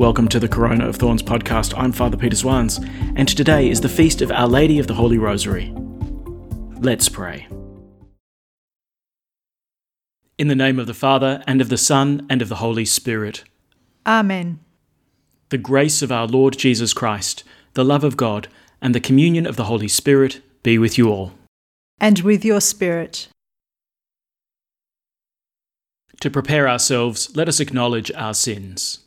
Welcome to the Corona of Thorns podcast. I'm Father Peter Swans, and today is the feast of Our Lady of the Holy Rosary. Let's pray. In the name of the Father, and of the Son, and of the Holy Spirit. Amen. The grace of our Lord Jesus Christ, the love of God, and the communion of the Holy Spirit be with you all. And with your spirit. To prepare ourselves, let us acknowledge our sins.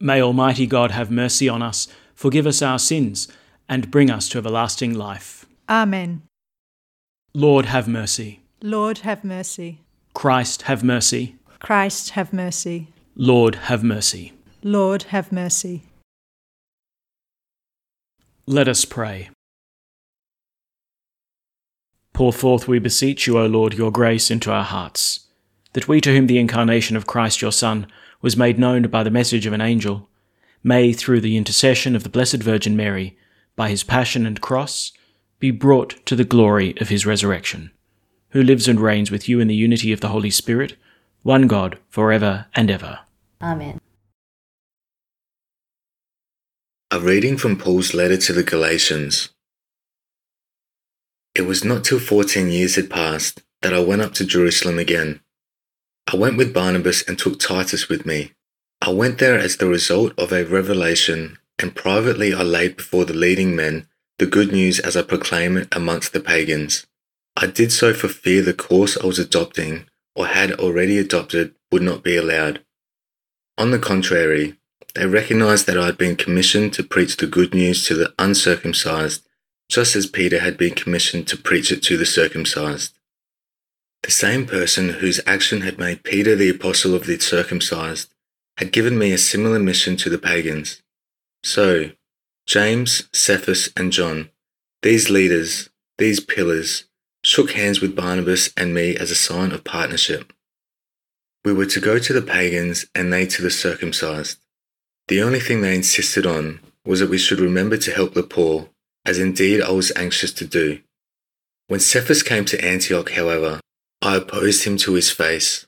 May Almighty God have mercy on us, forgive us our sins, and bring us to everlasting life. Amen. Lord, have mercy. Lord, have mercy. Christ, have mercy. Christ, have mercy. Lord, have mercy. Lord, have mercy. Let us pray. Pour forth, we beseech you, O Lord, your grace into our hearts, that we to whom the incarnation of Christ your Son was made known by the message of an angel, may, through the intercession of the Blessed Virgin Mary, by his passion and cross, be brought to the glory of his resurrection, who lives and reigns with you in the unity of the Holy Spirit, one God, for ever and ever. Amen. A reading from Paul's letter to the Galatians. It was not till fourteen years had passed that I went up to Jerusalem again. I went with Barnabas and took Titus with me. I went there as the result of a revelation, and privately I laid before the leading men the good news as I proclaim it amongst the pagans. I did so for fear the course I was adopting or had already adopted would not be allowed. On the contrary, they recognized that I had been commissioned to preach the good news to the uncircumcised, just as Peter had been commissioned to preach it to the circumcised. The same person whose action had made Peter the apostle of the circumcised had given me a similar mission to the pagans. So, James, Cephas, and John, these leaders, these pillars, shook hands with Barnabas and me as a sign of partnership. We were to go to the pagans and they to the circumcised. The only thing they insisted on was that we should remember to help the poor, as indeed I was anxious to do. When Cephas came to Antioch, however, I opposed him to his face,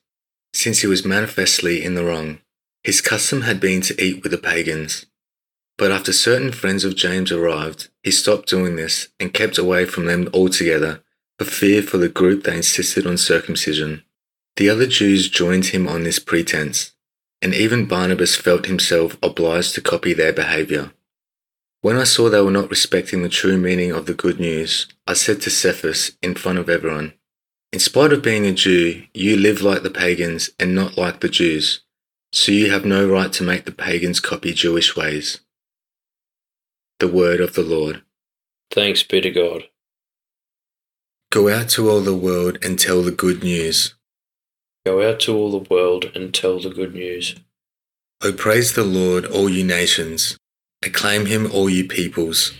since he was manifestly in the wrong. His custom had been to eat with the pagans. But after certain friends of James arrived, he stopped doing this and kept away from them altogether, for fear for the group they insisted on circumcision. The other Jews joined him on this pretense, and even Barnabas felt himself obliged to copy their behavior. When I saw they were not respecting the true meaning of the good news, I said to Cephas in front of everyone, In spite of being a Jew, you live like the pagans and not like the Jews, so you have no right to make the pagans copy Jewish ways. The word of the Lord. Thanks be to God. Go out to all the world and tell the good news. Go out to all the world and tell the good news. O praise the Lord, all you nations. Acclaim him, all you peoples.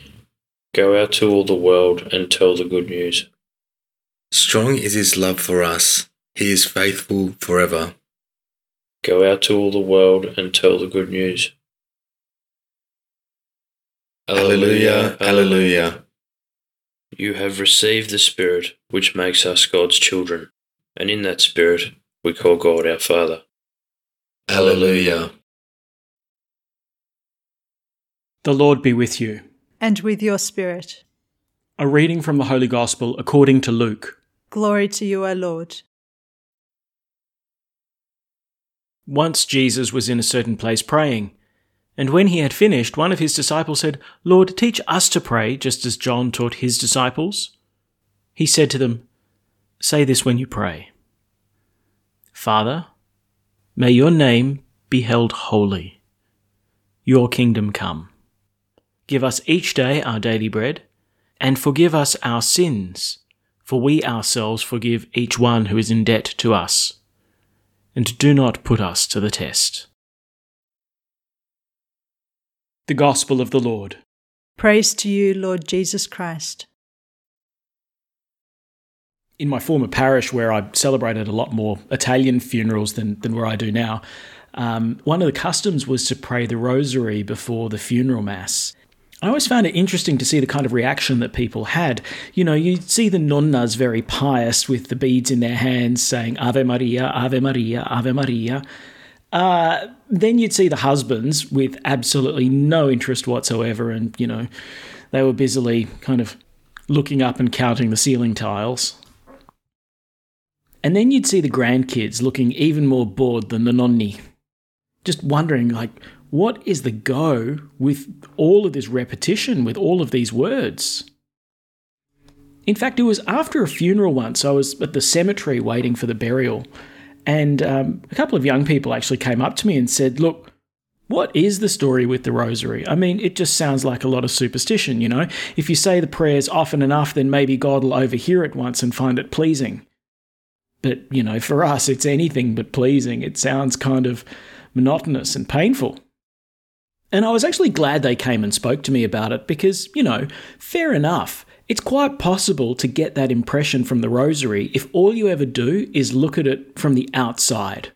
Go out to all the world and tell the good news. Strong is his love for us. He is faithful forever. Go out to all the world and tell the good news. Alleluia, Alleluia. You have received the Spirit which makes us God's children, and in that Spirit we call God our Father. Alleluia. The Lord be with you. And with your spirit. A reading from the Holy Gospel according to Luke. Glory to you, O Lord. Once Jesus was in a certain place praying, and when he had finished, one of his disciples said, Lord, teach us to pray, just as John taught his disciples. He said to them, Say this when you pray Father, may your name be held holy, your kingdom come. Give us each day our daily bread, and forgive us our sins, for we ourselves forgive each one who is in debt to us. And do not put us to the test. The Gospel of the Lord. Praise to you, Lord Jesus Christ. In my former parish, where I celebrated a lot more Italian funerals than, than where I do now, um, one of the customs was to pray the rosary before the funeral mass. I always found it interesting to see the kind of reaction that people had. You know, you see the nonnas very pious with the beads in their hands saying Ave Maria, Ave Maria, Ave Maria. Uh, then you'd see the husbands with absolutely no interest whatsoever, and you know, they were busily kind of looking up and counting the ceiling tiles. And then you'd see the grandkids looking even more bored than the nonni, just wondering, like, what is the go with all of this repetition, with all of these words? In fact, it was after a funeral once, I was at the cemetery waiting for the burial, and um, a couple of young people actually came up to me and said, Look, what is the story with the rosary? I mean, it just sounds like a lot of superstition, you know? If you say the prayers often enough, then maybe God will overhear it once and find it pleasing. But, you know, for us, it's anything but pleasing. It sounds kind of monotonous and painful. And I was actually glad they came and spoke to me about it because, you know, fair enough. It's quite possible to get that impression from the rosary if all you ever do is look at it from the outside.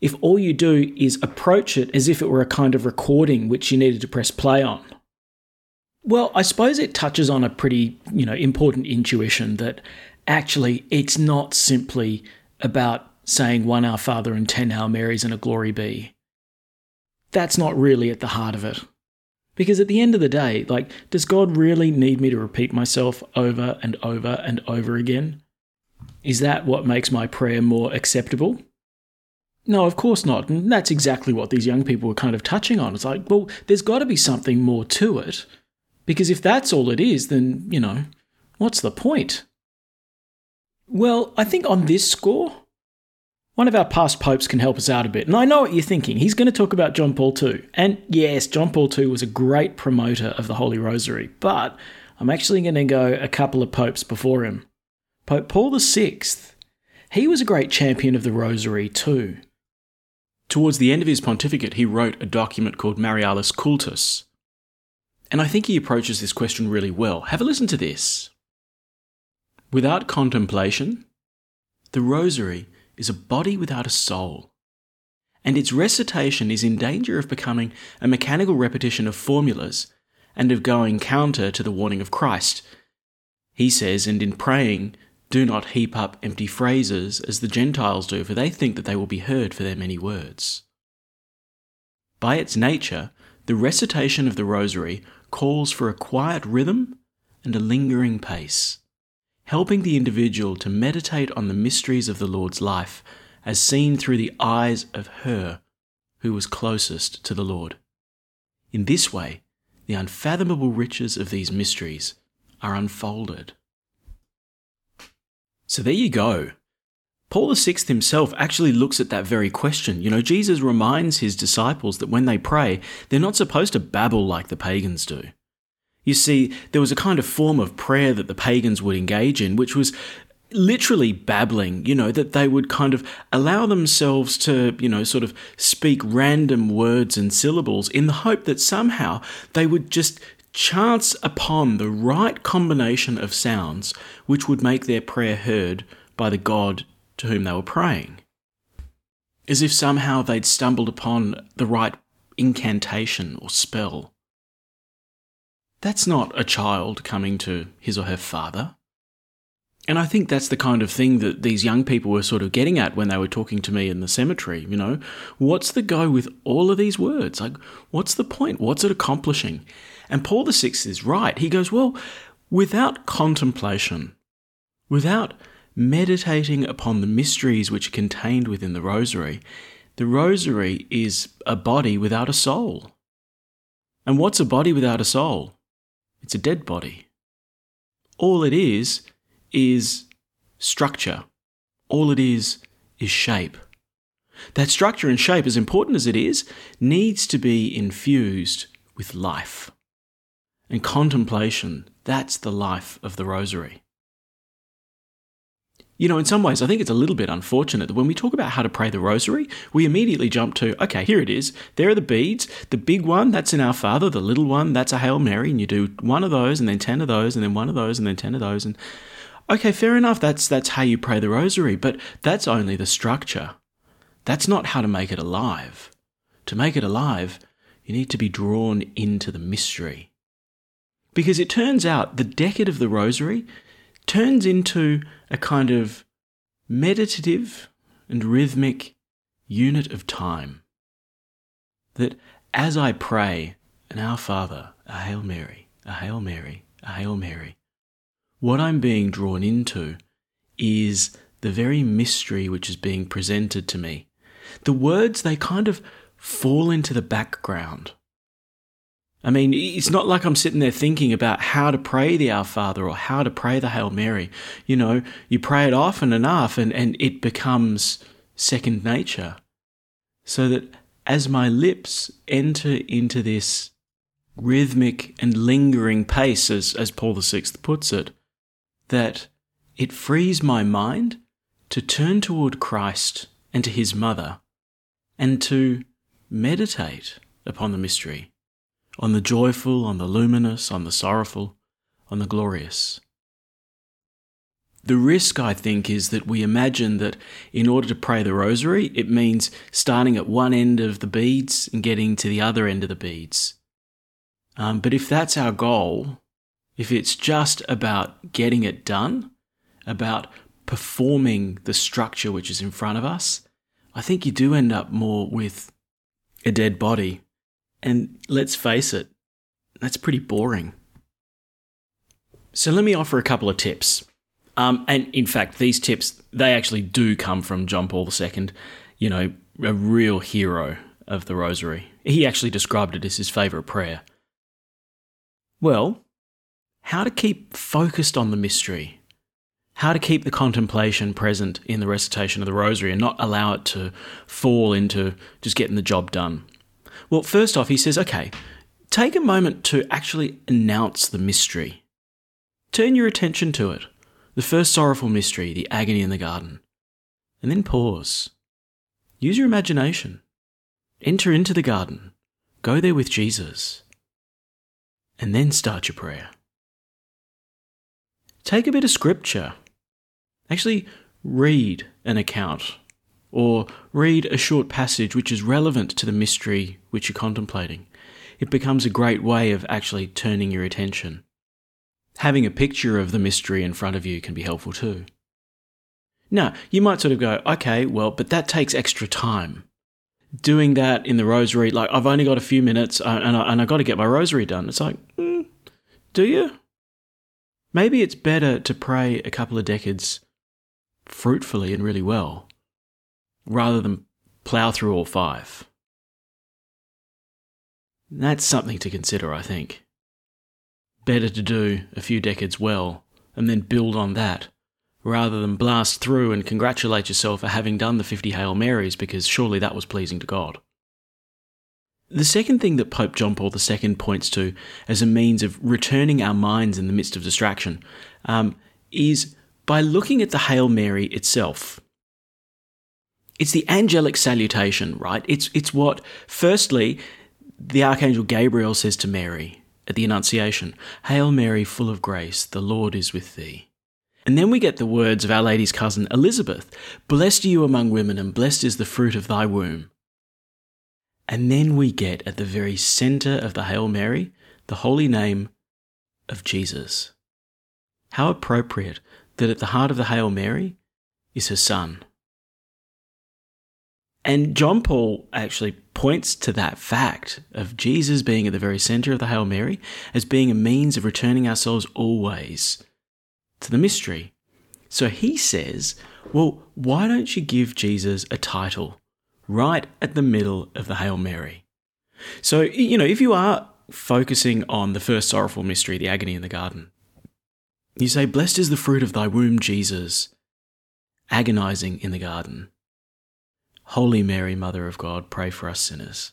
If all you do is approach it as if it were a kind of recording which you needed to press play on. Well, I suppose it touches on a pretty, you know, important intuition that actually it's not simply about saying one Our Father and ten Hail Marys and a Glory Be. That's not really at the heart of it. Because at the end of the day, like, does God really need me to repeat myself over and over and over again? Is that what makes my prayer more acceptable? No, of course not. And that's exactly what these young people were kind of touching on. It's like, well, there's got to be something more to it. Because if that's all it is, then, you know, what's the point? Well, I think on this score, one of our past popes can help us out a bit. And I know what you're thinking. He's going to talk about John Paul II. And yes, John Paul II was a great promoter of the Holy Rosary, but I'm actually going to go a couple of popes before him. Pope Paul VI, he was a great champion of the Rosary too. Towards the end of his pontificate, he wrote a document called Marialis Cultus. And I think he approaches this question really well. Have a listen to this. Without contemplation, the Rosary is a body without a soul, and its recitation is in danger of becoming a mechanical repetition of formulas and of going counter to the warning of Christ. He says, and in praying, do not heap up empty phrases as the Gentiles do, for they think that they will be heard for their many words. By its nature, the recitation of the Rosary calls for a quiet rhythm and a lingering pace helping the individual to meditate on the mysteries of the Lord's life as seen through the eyes of her who was closest to the Lord. In this way, the unfathomable riches of these mysteries are unfolded. So there you go. Paul VI himself actually looks at that very question. You know, Jesus reminds his disciples that when they pray, they're not supposed to babble like the pagans do. You see, there was a kind of form of prayer that the pagans would engage in, which was literally babbling, you know, that they would kind of allow themselves to, you know, sort of speak random words and syllables in the hope that somehow they would just chance upon the right combination of sounds which would make their prayer heard by the God to whom they were praying. As if somehow they'd stumbled upon the right incantation or spell. That's not a child coming to his or her father. And I think that's the kind of thing that these young people were sort of getting at when they were talking to me in the cemetery. You know, what's the go with all of these words? Like, what's the point? What's it accomplishing? And Paul VI is right. He goes, well, without contemplation, without meditating upon the mysteries which are contained within the rosary, the rosary is a body without a soul. And what's a body without a soul? It's a dead body. All it is, is structure. All it is, is shape. That structure and shape, as important as it is, needs to be infused with life. And contemplation, that's the life of the Rosary. You know, in some ways, I think it's a little bit unfortunate that when we talk about how to pray the rosary, we immediately jump to, okay, here it is. There are the beads. The big one, that's in Our Father. The little one, that's a Hail Mary. And you do one of those, and then 10 of those, and then one of those, and then 10 of those. And okay, fair enough. That's, that's how you pray the rosary, but that's only the structure. That's not how to make it alive. To make it alive, you need to be drawn into the mystery. Because it turns out the decade of the rosary turns into a kind of meditative and rhythmic unit of time. That as I pray, an Our Father, a Hail Mary, a Hail Mary, a Hail Mary, what I'm being drawn into is the very mystery which is being presented to me. The words, they kind of fall into the background. I mean, it's not like I'm sitting there thinking about how to pray the Our Father or how to pray the Hail Mary. You know, you pray it often enough and, and it becomes second nature. So that as my lips enter into this rhythmic and lingering pace, as, as Paul VI puts it, that it frees my mind to turn toward Christ and to his mother and to meditate upon the mystery on the joyful, on the luminous, on the sorrowful, on the glorious. The risk, I think, is that we imagine that in order to pray the rosary, it means starting at one end of the beads and getting to the other end of the beads. Um, but if that's our goal, if it's just about getting it done, about performing the structure which is in front of us, I think you do end up more with a dead body and let's face it, that's pretty boring. So let me offer a couple of tips. Um, and in fact, these tips, they actually do come from John Paul II, you know, a real hero of the Rosary. He actually described it as his favourite prayer. Well, how to keep focused on the mystery, how to keep the contemplation present in the recitation of the Rosary and not allow it to fall into just getting the job done. Well, first off, he says, okay, take a moment to actually announce the mystery. Turn your attention to it. The first sorrowful mystery, the agony in the garden. And then pause. Use your imagination. Enter into the garden. Go there with Jesus. And then start your prayer. Take a bit of scripture. Actually, read an account or read a short passage which is relevant to the mystery which you're contemplating. It becomes a great way of actually turning your attention. Having a picture of the mystery in front of you can be helpful too. Now, you might sort of go, okay, well, but that takes extra time. Doing that in the rosary, like I've only got a few minutes uh, and, I, and I've got to get my rosary done. It's like, mm, do you? Maybe it's better to pray a couple of decades fruitfully and really well rather than plough through all five. That's something to consider, I think. Better to do a few decades well and then build on that, rather than blast through and congratulate yourself for having done the 50 Hail Marys because surely that was pleasing to God. The second thing that Pope John Paul II points to as a means of returning our minds in the midst of distraction um, is by looking at the Hail Mary itself. It's the angelic salutation, right? It's, it's what, firstly, the Archangel Gabriel says to Mary at the Annunciation Hail Mary, full of grace, the Lord is with thee. And then we get the words of Our Lady's cousin Elizabeth Blessed are you among women, and blessed is the fruit of thy womb. And then we get at the very centre of the Hail Mary the holy name of Jesus. How appropriate that at the heart of the Hail Mary is her Son. And John Paul actually points to that fact of Jesus being at the very center of the Hail Mary as being a means of returning ourselves always to the mystery. So he says, well, why don't you give Jesus a title right at the middle of the Hail Mary? So, you know, if you are focusing on the first sorrowful mystery, the agony in the garden, you say, Blessed is the fruit of thy womb, Jesus, agonizing in the garden. Holy Mary, Mother of God, pray for us sinners.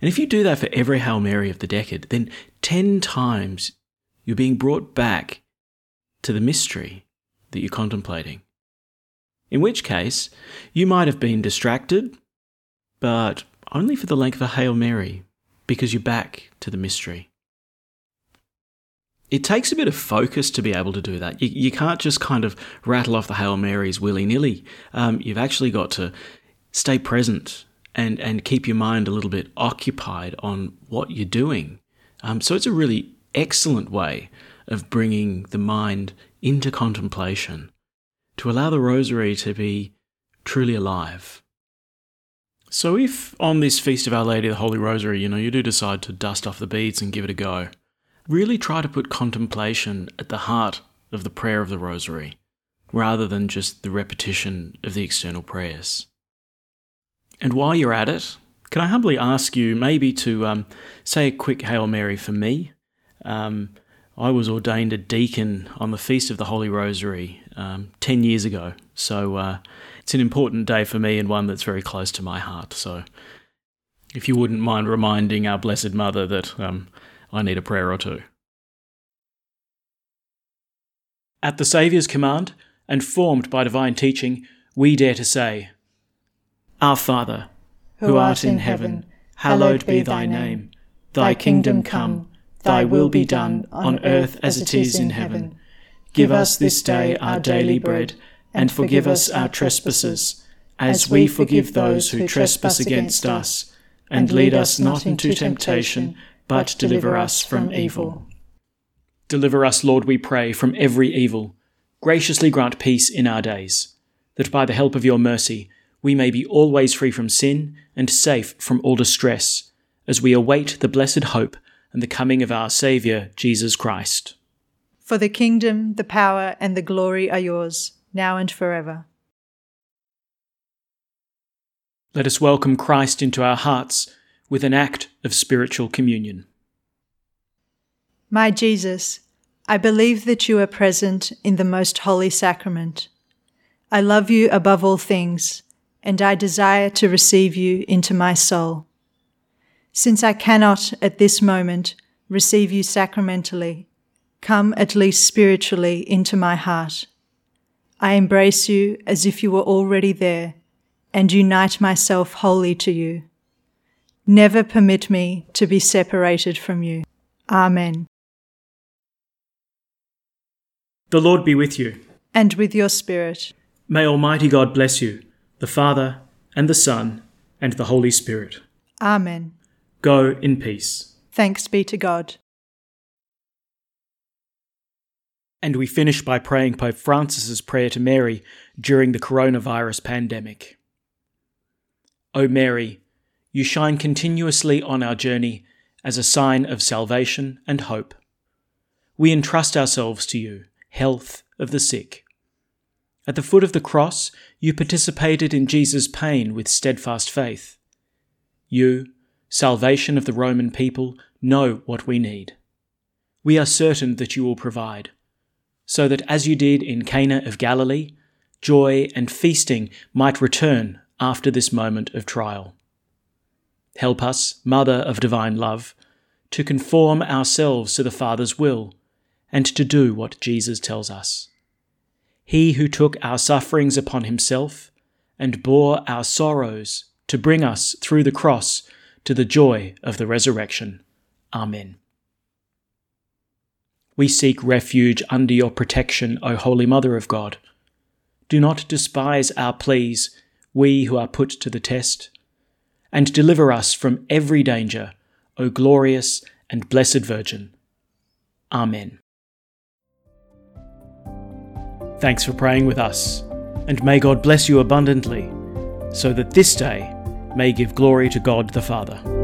And if you do that for every Hail Mary of the decade, then 10 times you're being brought back to the mystery, that you're contemplating. In which case, you might have been distracted, but only for the length of a Hail Mary, because you're back to the mystery. It takes a bit of focus to be able to do that. You, you can't just kind of rattle off the Hail Marys willy nilly. Um, you've actually got to stay present and, and keep your mind a little bit occupied on what you're doing. Um, so it's a really excellent way of bringing the mind into contemplation to allow the rosary to be truly alive. So, if on this Feast of Our Lady the Holy Rosary, you know, you do decide to dust off the beads and give it a go, really try to put contemplation at the heart of the prayer of the Rosary, rather than just the repetition of the external prayers. And while you're at it, can I humbly ask you maybe to um, say a quick Hail Mary for me? Um, I was ordained a deacon on the Feast of the Holy Rosary um, 10 years ago. So uh, it's an important day for me and one that's very close to my heart. So if you wouldn't mind reminding our Blessed Mother that um, I need a prayer or two. At the Saviour's command, and formed by divine teaching, we dare to say, Our Father, who art in heaven, hallowed be thy name. Thy kingdom come Thy will be done on earth as it is in heaven. Give us this day our daily bread, and forgive us our trespasses, as we forgive those who trespass against us. And lead us not into temptation, but deliver us from evil. Deliver us, Lord, we pray, from every evil. Graciously grant peace in our days, that by the help of your mercy we may be always free from sin and safe from all distress, as we await the blessed hope and the coming of our Saviour, Jesus Christ. For the kingdom, the power, and the glory are yours, now and forever. Let us welcome Christ into our hearts with an act of spiritual communion. My Jesus, I believe that you are present in the most holy sacrament. I love you above all things, and I desire to receive you into my soul. Since I cannot at this moment receive you sacramentally, come at least spiritually into my heart. I embrace you as if you were already there and unite myself wholly to you. Never permit me to be separated from you. Amen. The Lord be with you. And with your spirit. May Almighty God bless you, the Father, and the Son, and the Holy Spirit. Amen. Go in peace. Thanks be to God. And we finish by praying Pope Francis's prayer to Mary during the coronavirus pandemic. O Mary, you shine continuously on our journey as a sign of salvation and hope. We entrust ourselves to you, health of the sick. At the foot of the cross, you participated in Jesus' pain with steadfast faith. You, salvation of the Roman people, know what we need. We are certain that you will provide, so that as you did in Cana of Galilee, joy and feasting might return after this moment of trial. Help us, Mother of Divine Love, to conform ourselves to the Father's will and to do what Jesus tells us. He who took our sufferings upon himself and bore our sorrows to bring us through the cross to the joy of the resurrection. Amen. We seek refuge under your protection, O Holy Mother of God. Do not despise our pleas, we who are put to the test, and deliver us from every danger, O glorious and blessed Virgin. Amen. Thanks for praying with us, and may God bless you abundantly, so that this day may give glory to God the Father.